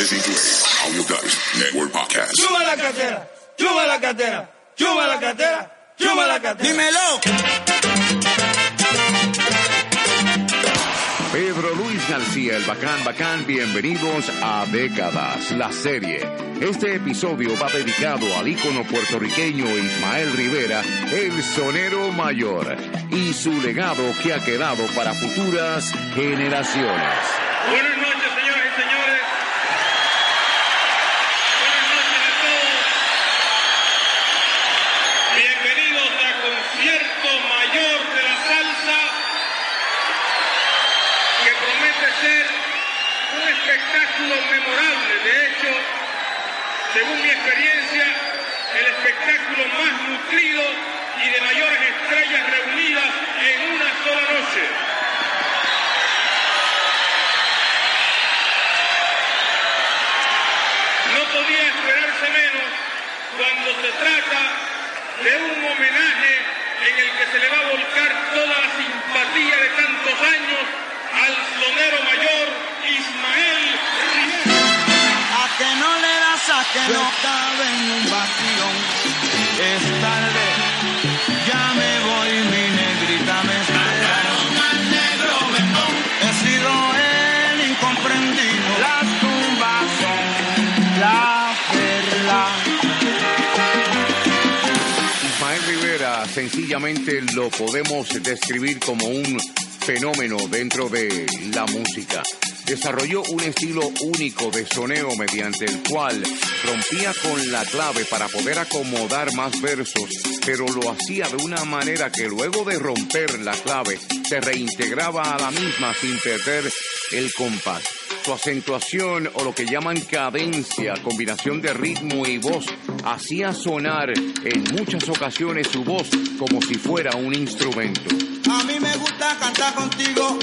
Audio Guys Network Podcast. Chuba la cartera, chuba la cartera, chuba la cartera, chuba la cartera. Dímelo. Pedro Luis García, el bacán, bacán, bienvenidos a Décadas, la serie. Este episodio va dedicado al ícono puertorriqueño Ismael Rivera, el sonero mayor, y su legado que ha quedado para futuras generaciones. Buenas noches, señoras y señores. Buenas noches a todos. Bienvenidos a Concierto Mayor de la Salsa, que promete ser un espectáculo De hecho, según mi experiencia, el espectáculo más nutrido y de mayores estrellas reunidas en una sola noche. No podía esperarse menos cuando se trata de un homenaje en el que se le va a volcar toda la simpatía de tantos años al sonero mayor Ismael Rivera. Que no le das a que no cabe en un vacío. Es tarde. Ya me voy, mi negrita me espera. He sido el incomprendido. Las tumbas son la perla. Ismael Rivera sencillamente lo podemos describir como un fenómeno dentro de la música. Desarrolló un estilo único de soneo mediante el cual rompía con la clave para poder acomodar más versos, pero lo hacía de una manera que luego de romper la clave se reintegraba a la misma sin perder el compás. Su acentuación o lo que llaman cadencia, combinación de ritmo y voz, hacía sonar en muchas ocasiones su voz como si fuera un instrumento. A mí me gusta cantar contigo.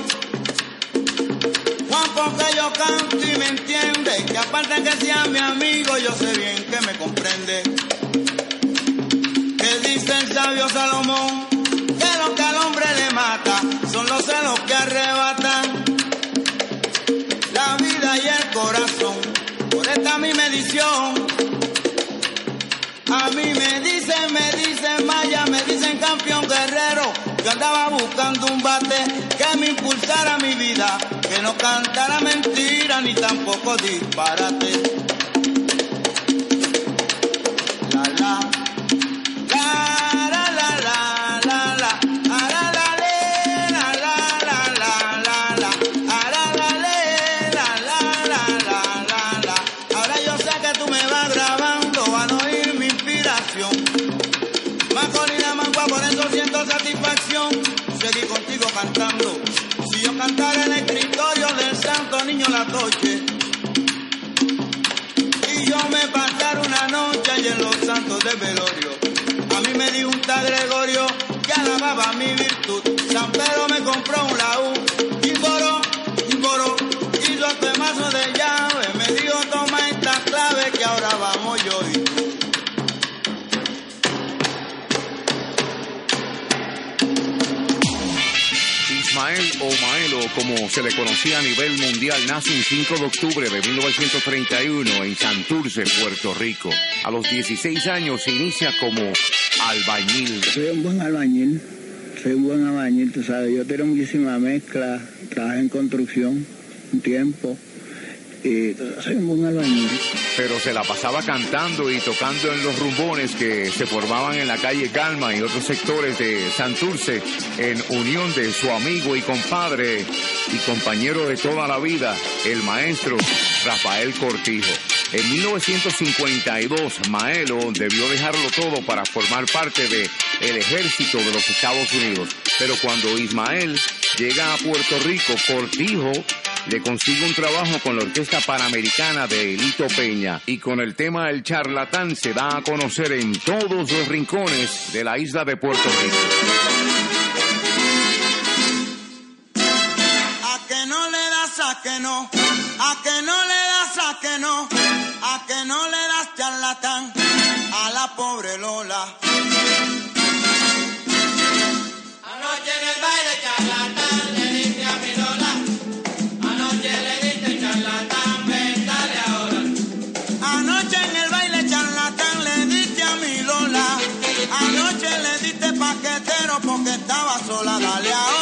Juan, porque yo canto y me entiende. Que aparte que sea mi amigo, yo sé bien que me comprende. Que dice el sabio Salomón, que lo que al hombre le mata son los celos que arrebatan A mí me dicen, me dicen Maya, me dicen campeón guerrero. Yo andaba buscando un bate que me impulsara mi vida, que no cantara mentira ni tampoco disparate. Como se le conocía a nivel mundial, nace el 5 de octubre de 1931 en Santurce, Puerto Rico. A los 16 años se inicia como albañil. Soy un buen albañil, soy un buen albañil, tú sabes, yo tengo muchísima mezcla, trabajé en construcción un tiempo pero se la pasaba cantando y tocando en los rumbones que se formaban en la calle Calma y otros sectores de Santurce en unión de su amigo y compadre y compañero de toda la vida, el maestro Rafael Cortijo. En 1952, Maelo debió dejarlo todo para formar parte de el ejército de los Estados Unidos. Pero cuando Ismael llega a Puerto Rico, Cortijo le consigue un trabajo con la Orquesta Panamericana de Elito Peña y con el tema El Charlatán se da a conocer en todos los rincones de la isla de Puerto Rico. A que no le das a que no, a que no le das a que no, a que no le das charlatán a la pobre Lola. la galeada.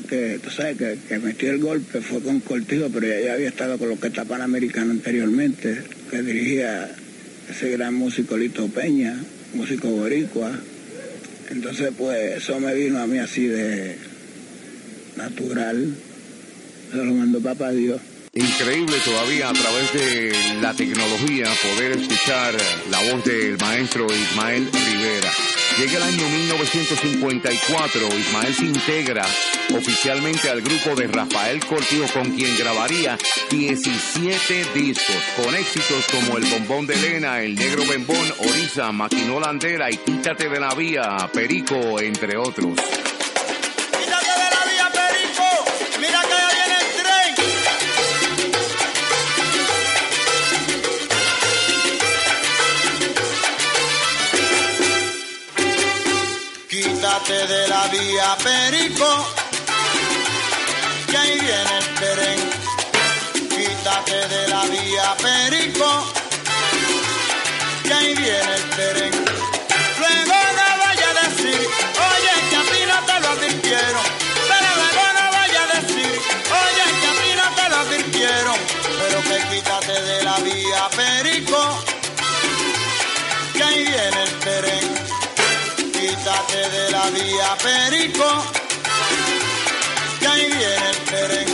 que, tú sabes, que, que metió el golpe fue con Cortijo, pero ya, había estado con la Orquesta Panamericana anteriormente, que dirigía ese gran músico Lito Peña, músico boricua. Entonces, pues, eso me vino a mí así de natural. Se lo mandó papá Dios increíble todavía a través de la tecnología poder escuchar la voz del maestro Ismael Rivera. Llega el año 1954, Ismael se integra oficialmente al grupo de Rafael Cortijo con quien grabaría 17 discos con éxitos como El Bombón de Elena, El Negro Bembón, Orisa, Maquinó Landera y Quítate de la Vía, Perico, entre otros. Bájate de la vía, perico, que ahí viene el tren. Quítate de la vía, perico. paraje de la vía Perico. Y ahí viene el perengano.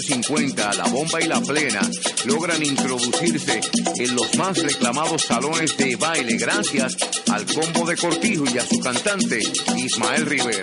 años 50, la bomba y la plena logran introducirse en los más reclamados salones de baile gracias al combo de Cortijo y a su cantante Ismael Rivera.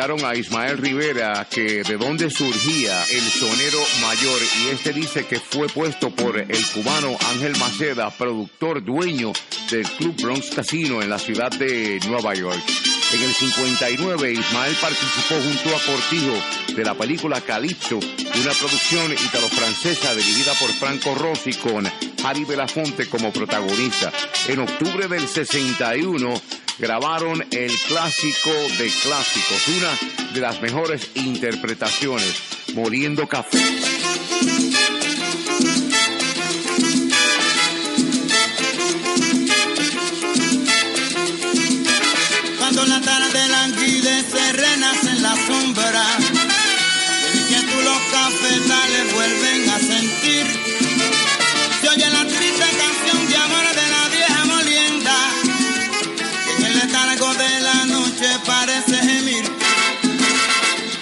preguntaron a Ismael Rivera que de dónde surgía el sonero mayor y este dice que fue puesto por el cubano Ángel Maceda, productor dueño del Club Bronx Casino en la ciudad de Nueva York. En el 59 Ismael participó junto a Cortijo de la película Calipso, una producción italo-francesa dirigida por Franco Rossi con Harry Belafonte como protagonista. En octubre del 61 grabaron el clásico de clásicos, una de las mejores interpretaciones, Moliendo Café.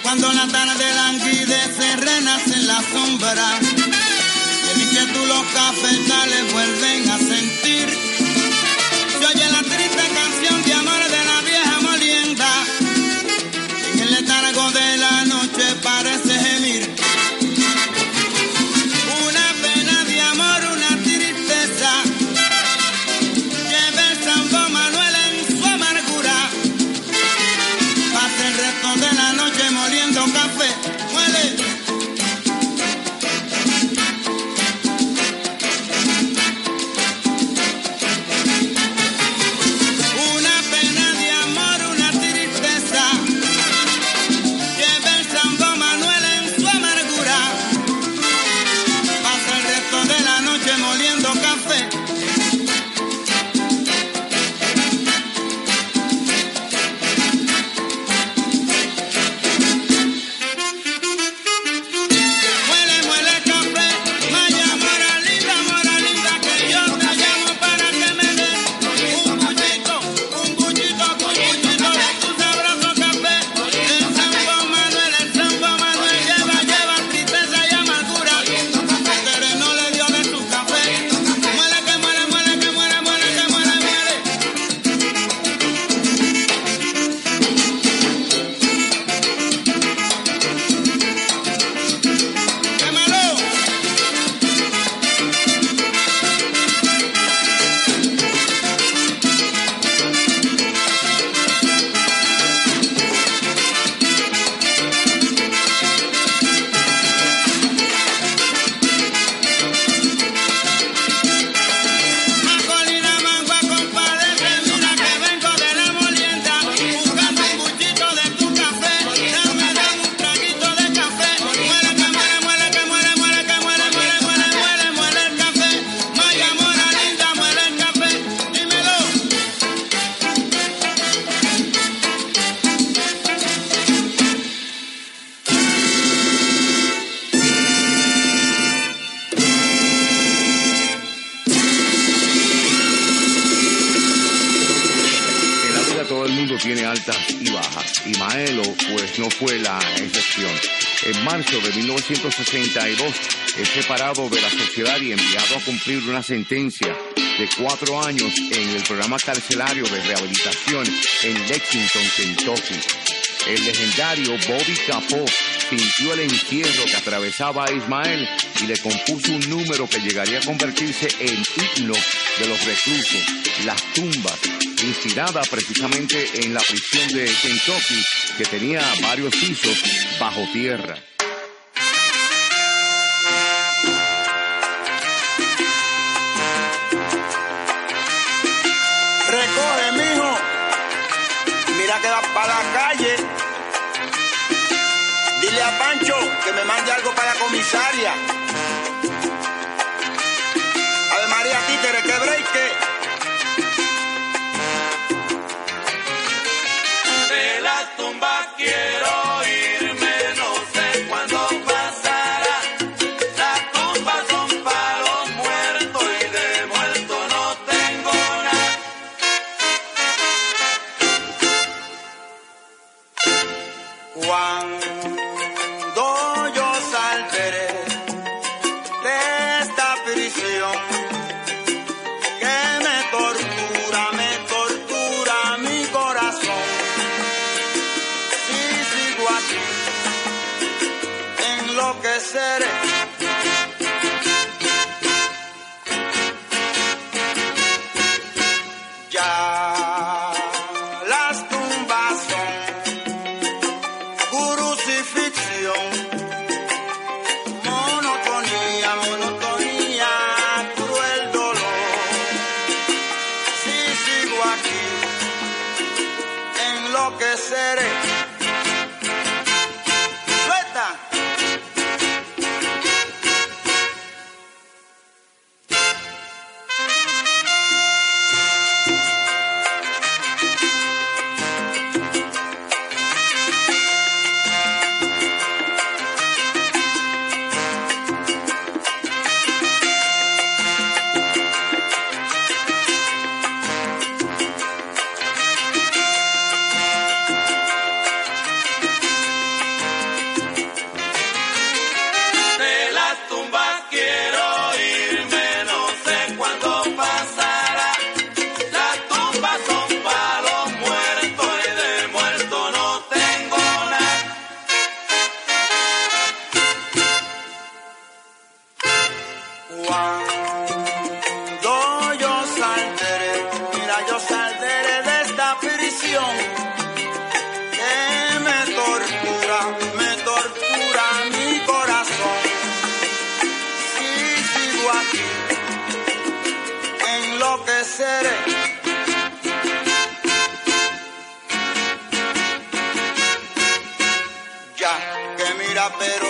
Cuando la tarde languidece, renacen las sombras. Y en inquietud los cafetales vuelven a sentir 1962 es separado de la sociedad y enviado a cumplir una sentencia de cuatro años en el programa carcelario de rehabilitación en Lexington, Kentucky. El legendario Bobby Capó sintió el encierro que atravesaba a Ismael y le compuso un número que llegaría a convertirse en himno de los reclusos, Las Tumbas, inspirada precisamente en la prisión de Kentucky que tenía varios pisos bajo tierra. Para la calle. Dile a Pancho que me mande algo para la comisaria. Ave María Títere, que breque. crucifixion. Pero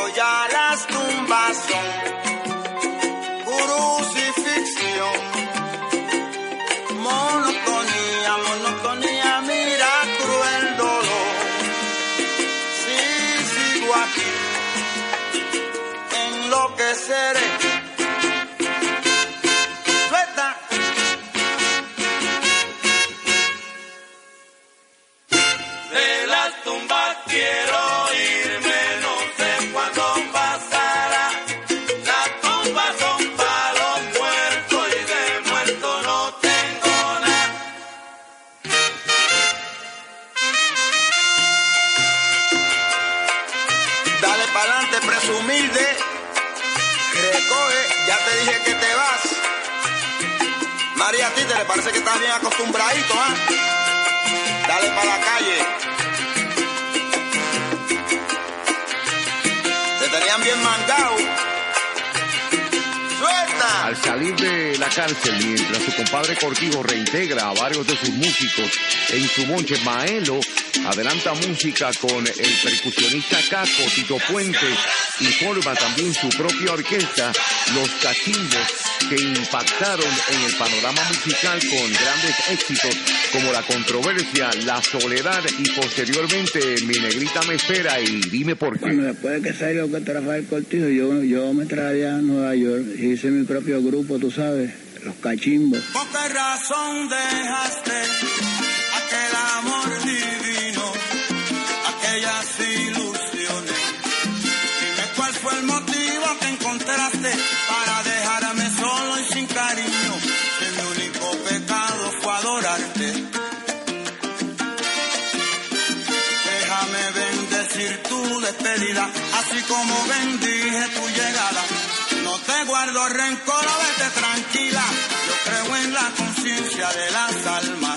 cárcel, mientras su compadre Cortijo reintegra a varios de sus músicos en su monche, Maelo adelanta música con el percusionista Caco Tito Puente y forma también su propia orquesta, Los Cachimbos, que impactaron en el panorama musical con grandes éxitos como La Controversia, La Soledad y posteriormente Mi Negrita Me Espera y Dime Por qué. Bueno, después de que salió que Rafael Cortijo, yo, yo me traje a Nueva York, hice mi propio grupo, tú sabes, los cachimbos. Poca razón dejaste aquel amor divino, aquellas ilusiones. Dime cuál fue el motivo que encontraste para dejarme solo y sin cariño. Si mi único pecado fue adorarte. Déjame bendecir tu despedida, así como bendí guardo rencor, vete tranquila. Yo creo en la conciencia de las almas.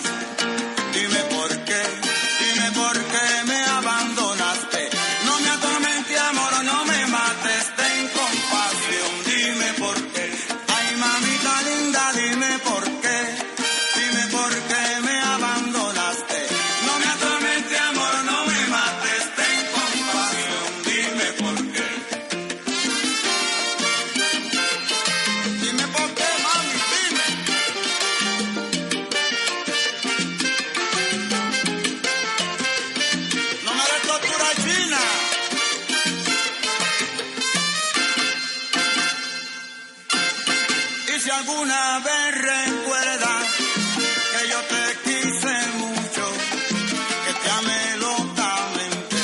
Alguna vez recuerdas que yo te quise mucho, que te amé locamente,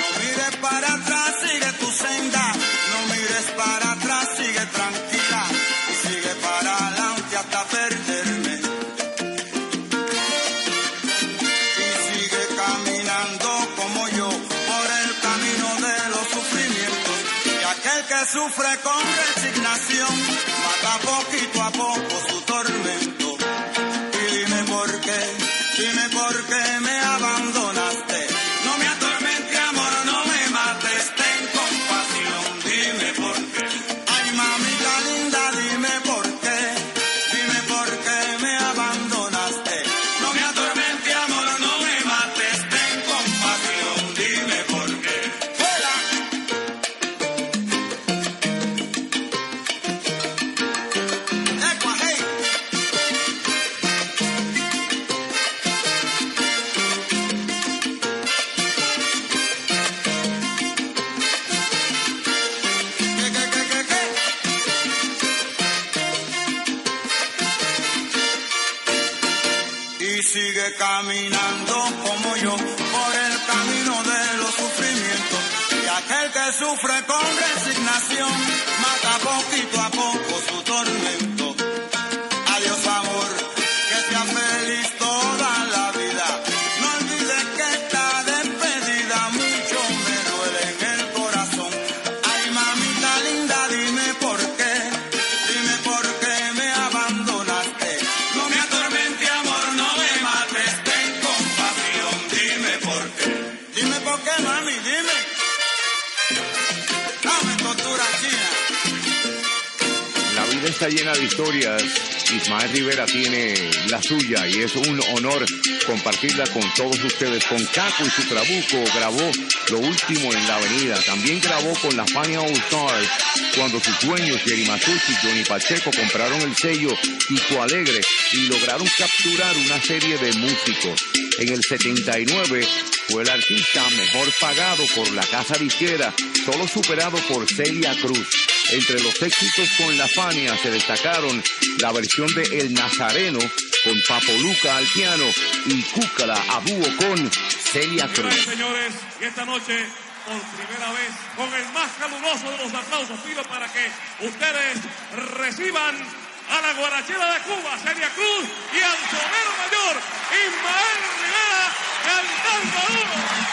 no mires para atrás, sigue tu senda, no mires para atrás, sigue tranquila y sigue para adelante hasta perderme. Y sigue caminando como yo por el camino de los sufrimientos. Y aquel que sufre con resignación mata poquito a poco su tormento. Y sigue caminando como yo por el camino de los sufrimientos. Y aquel que sufre con resignación mata poquito está llena de historias. Ismael Rivera tiene la suya y es un honor compartirla con todos ustedes. Con Caco y su trabuco grabó lo último en la avenida. También grabó con la Fania All Stars cuando sus dueños Jerry Matucci y Johnny Pacheco compraron el sello Tico Alegre y lograron capturar una serie de músicos. En el 79 fue el artista mejor pagado por la casa disquera, solo superado por Celia Cruz. Entre los éxitos con la Fania se destacaron la versión de El Nazareno con Papo Luca al piano y Cúcala a dúo con Celia Cruz. señores, y esta noche, por primera vez, con el más caluroso de los aplausos, pido para que ustedes reciban a la guarachera de Cuba, Celia Cruz, y al sonero mayor, Ismael Rivera, cantando duro.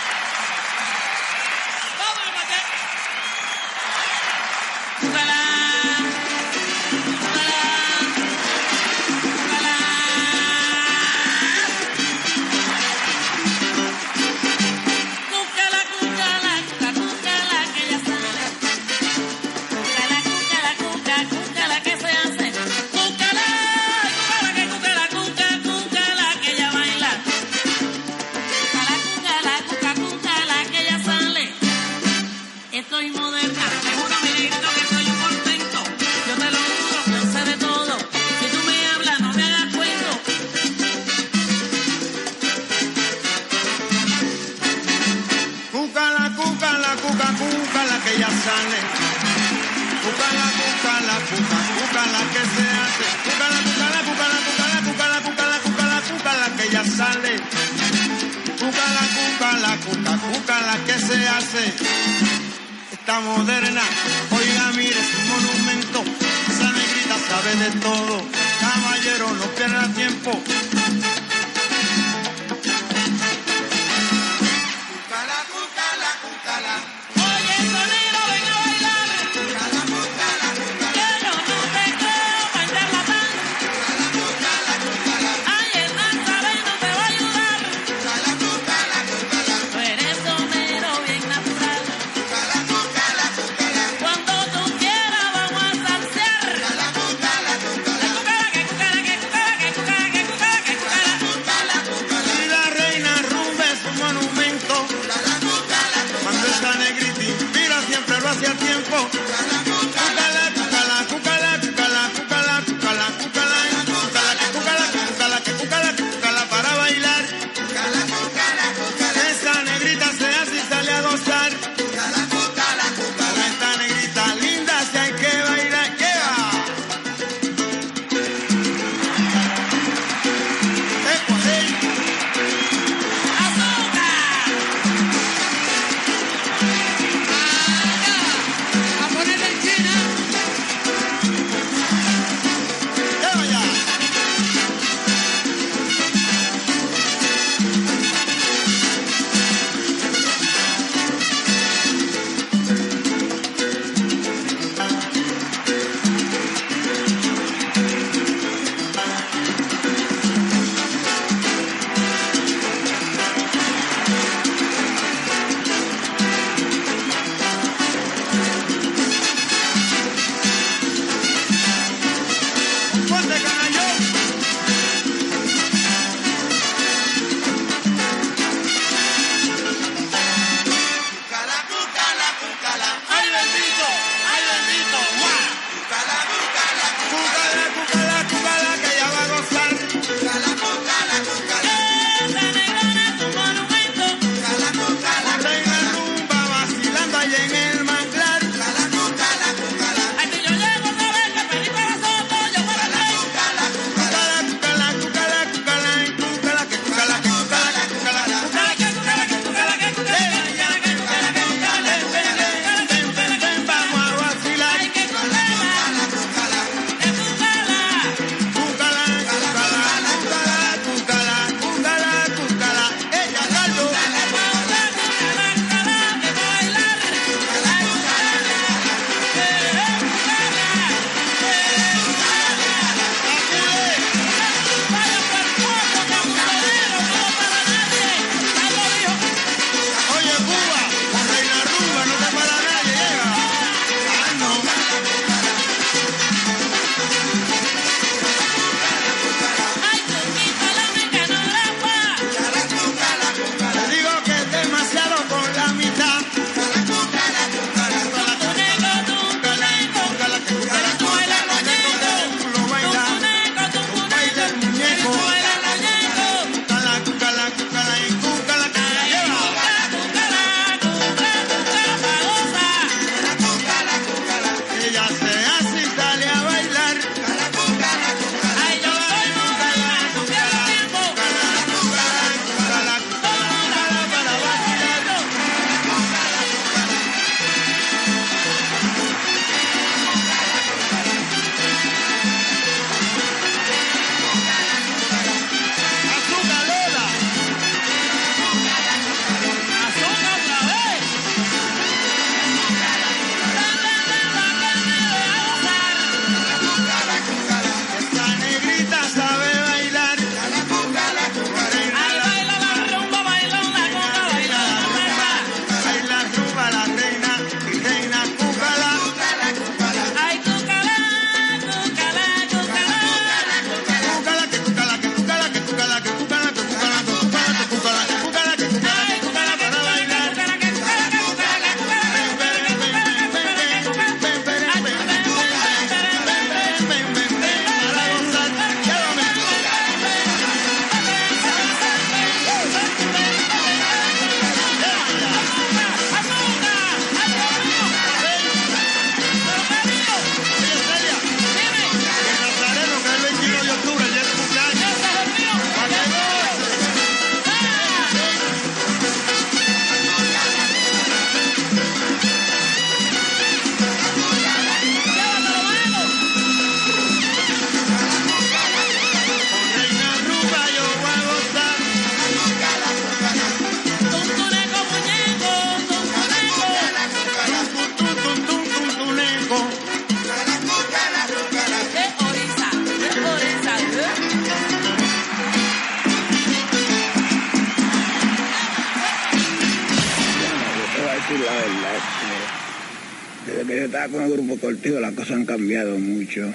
Cosas han cambiado mucho.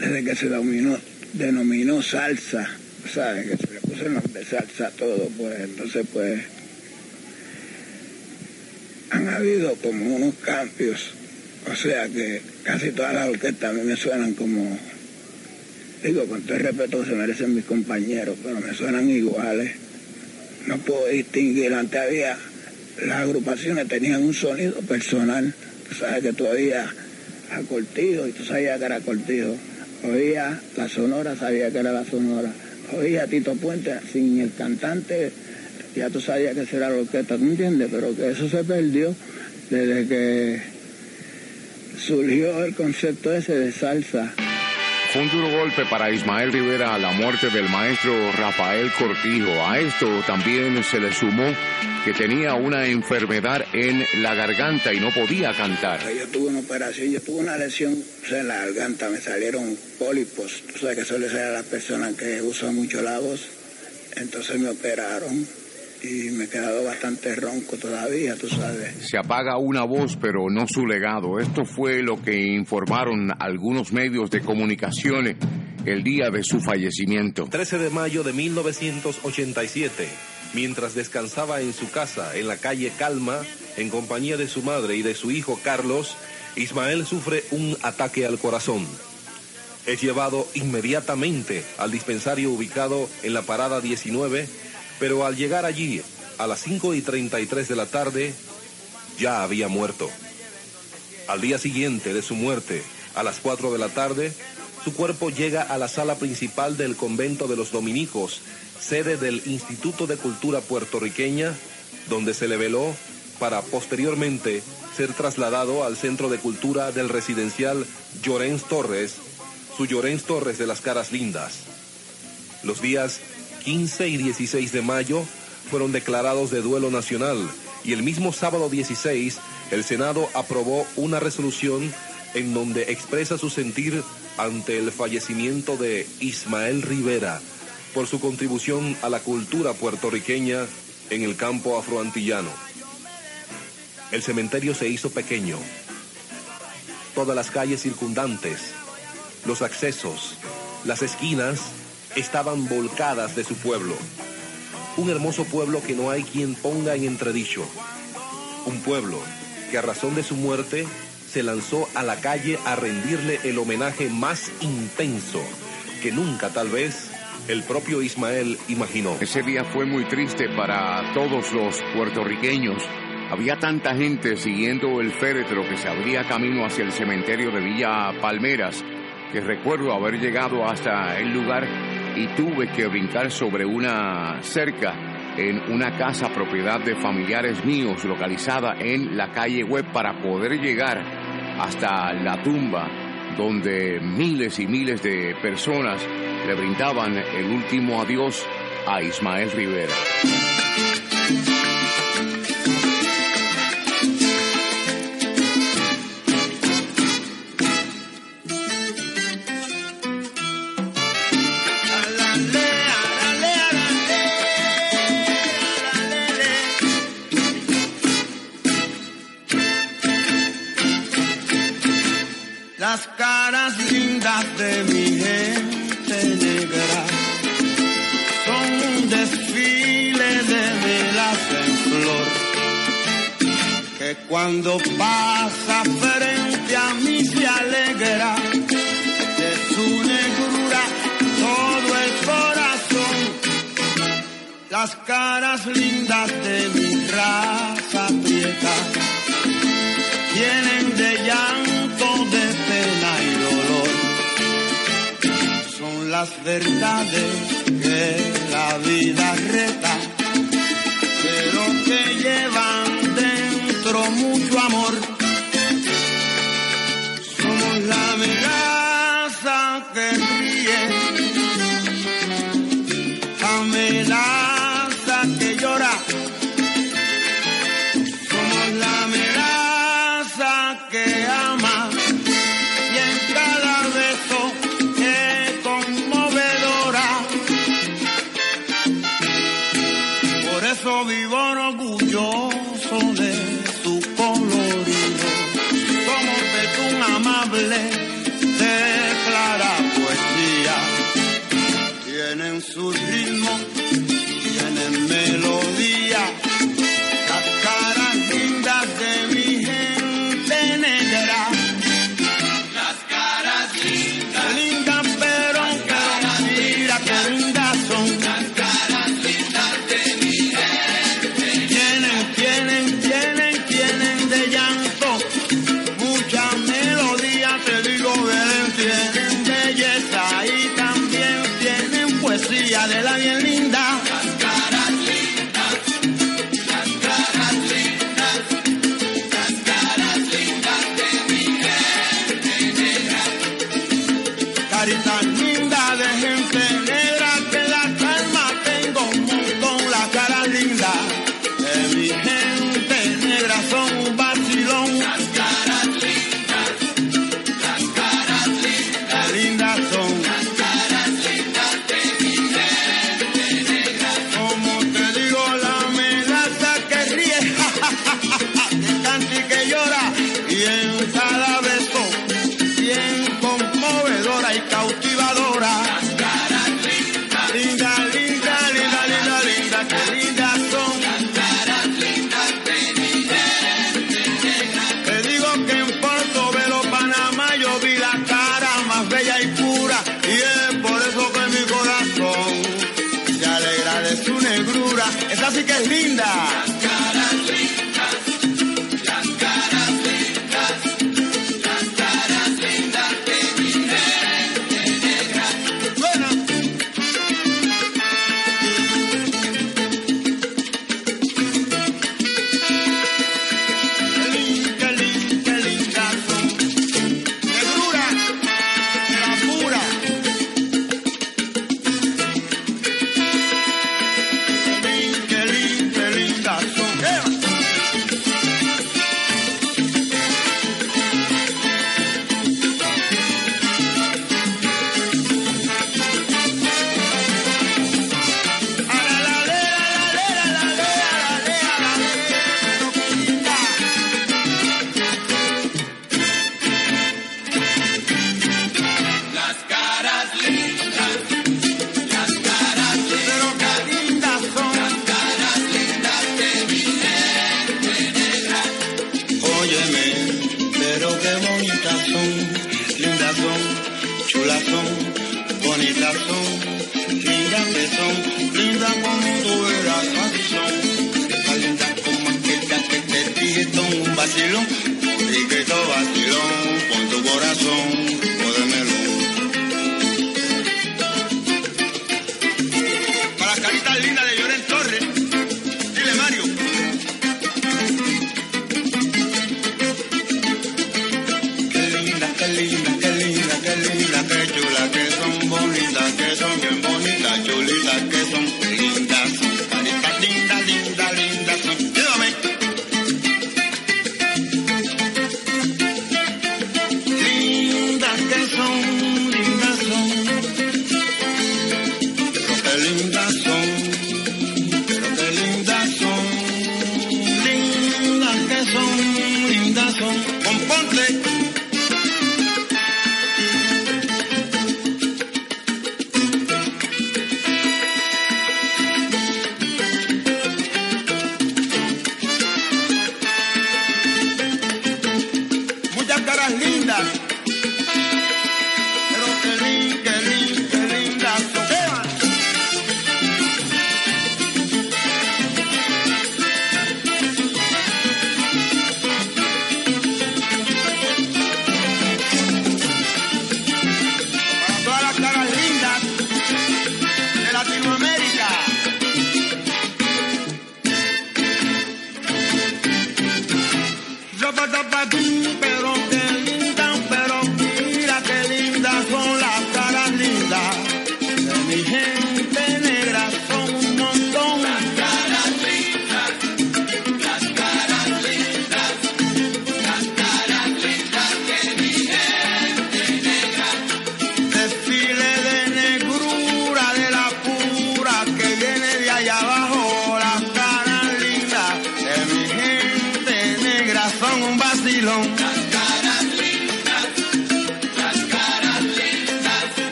Desde que se dominó, denominó salsa, ¿sabes? Que se le puso el nombre de salsa a todo, pues entonces pues han habido como unos cambios. O sea que casi todas las orquestas a mí me suenan como, digo, con todo el respeto que se merecen mis compañeros, pero me suenan iguales. No puedo distinguir, antes había, las agrupaciones tenían un sonido personal. Sabes que oías a Cortijo y tú sabías que era Cortijo. Oía la sonora, sabía que era la sonora. Oía Tito Puente sin el cantante, ya tú sabías que esa era la orquesta, ¿tú entiendes? Pero que eso se perdió desde que surgió el concepto ese de salsa. Fue un duro golpe para Ismael Rivera la muerte del maestro Rafael Cortijo. A esto también se le sumó que tenía una enfermedad en la garganta y no podía cantar. Yo tuve una operación, yo tuve una lesión o sea, en la garganta, me salieron pólipos. Tú sabes que eso le sale a las personas que usan mucho la voz. Entonces me operaron y me he quedado bastante ronco todavía, tú sabes. Se apaga una voz, pero no su legado. Esto fue lo que informaron algunos medios de comunicaciones el día de su fallecimiento. 13 de mayo de 1987, mientras descansaba en su casa en la calle Calma, en compañía de su madre y de su hijo Carlos, Ismael sufre un ataque al corazón. Es llevado inmediatamente al dispensario ubicado en la parada 19, pero al llegar allí a las 5 y 33 de la tarde, ya había muerto. Al día siguiente de su muerte, a las 4 de la tarde, su cuerpo llega a la sala principal del convento de los dominicos, sede del Instituto de Cultura Puertorriqueña, donde se le veló para posteriormente ser trasladado al Centro de Cultura del residencial Llorens Torres, su Llorens Torres de las Caras Lindas. Los días 15 y 16 de mayo fueron declarados de duelo nacional y el mismo sábado 16 el Senado aprobó una resolución en donde expresa su sentir ante el fallecimiento de Ismael Rivera por su contribución a la cultura puertorriqueña en el campo afroantillano. El cementerio se hizo pequeño. Todas las calles circundantes, los accesos, las esquinas estaban volcadas de su pueblo. Un hermoso pueblo que no hay quien ponga en entredicho. Un pueblo que a razón de su muerte se lanzó a la calle a rendirle el homenaje más intenso que nunca tal vez el propio Ismael imaginó. Ese día fue muy triste para todos los puertorriqueños. Había tanta gente siguiendo el féretro que se abría camino hacia el cementerio de Villa Palmeras que recuerdo haber llegado hasta el lugar y tuve que brincar sobre una cerca en una casa propiedad de familiares míos localizada en la calle web para poder llegar hasta la tumba donde miles y miles de personas le brindaban el último adiós a Ismael Rivera. Cuando pasa frente a mí se alegra de su negrura todo el corazón. Las caras lindas de mi raza prieta tienen de llanto, de pena y dolor. Son las verdades que la vida reta, mucho amor. Somos la amenaza que ríe, amenaza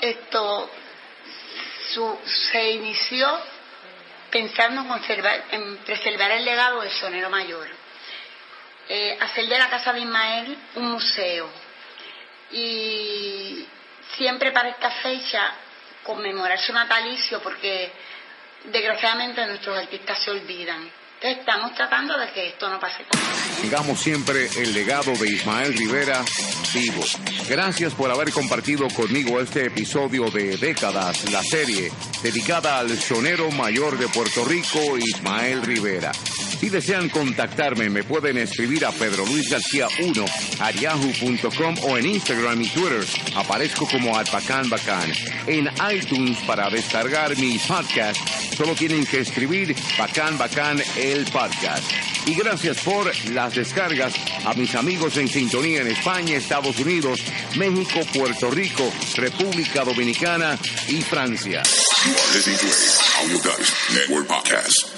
esto se inició pensando en, conservar, en preservar el legado del sonero mayor. Eh, hacer de la casa de Ismael un museo. Y siempre para esta fecha conmemorar su natalicio porque desgraciadamente nuestros artistas se olvidan. Estamos tratando de que esto no pase con Sigamos siempre el legado de Ismael Rivera vivo. Gracias por haber compartido conmigo este episodio de Décadas, la serie dedicada al sonero mayor de Puerto Rico, Ismael Rivera. Si desean contactarme, me pueden escribir a Pedro Luis García 1 a yahoo.com o en Instagram y Twitter. Aparezco como Alpacán Bacán. En iTunes para descargar mis podcasts, solo tienen que escribir Bacán Bacán el podcast. Y gracias por las descargas a mis amigos en sintonía en España, Estados Unidos, México, Puerto Rico, República Dominicana y Francia. You are listening to Network podcast.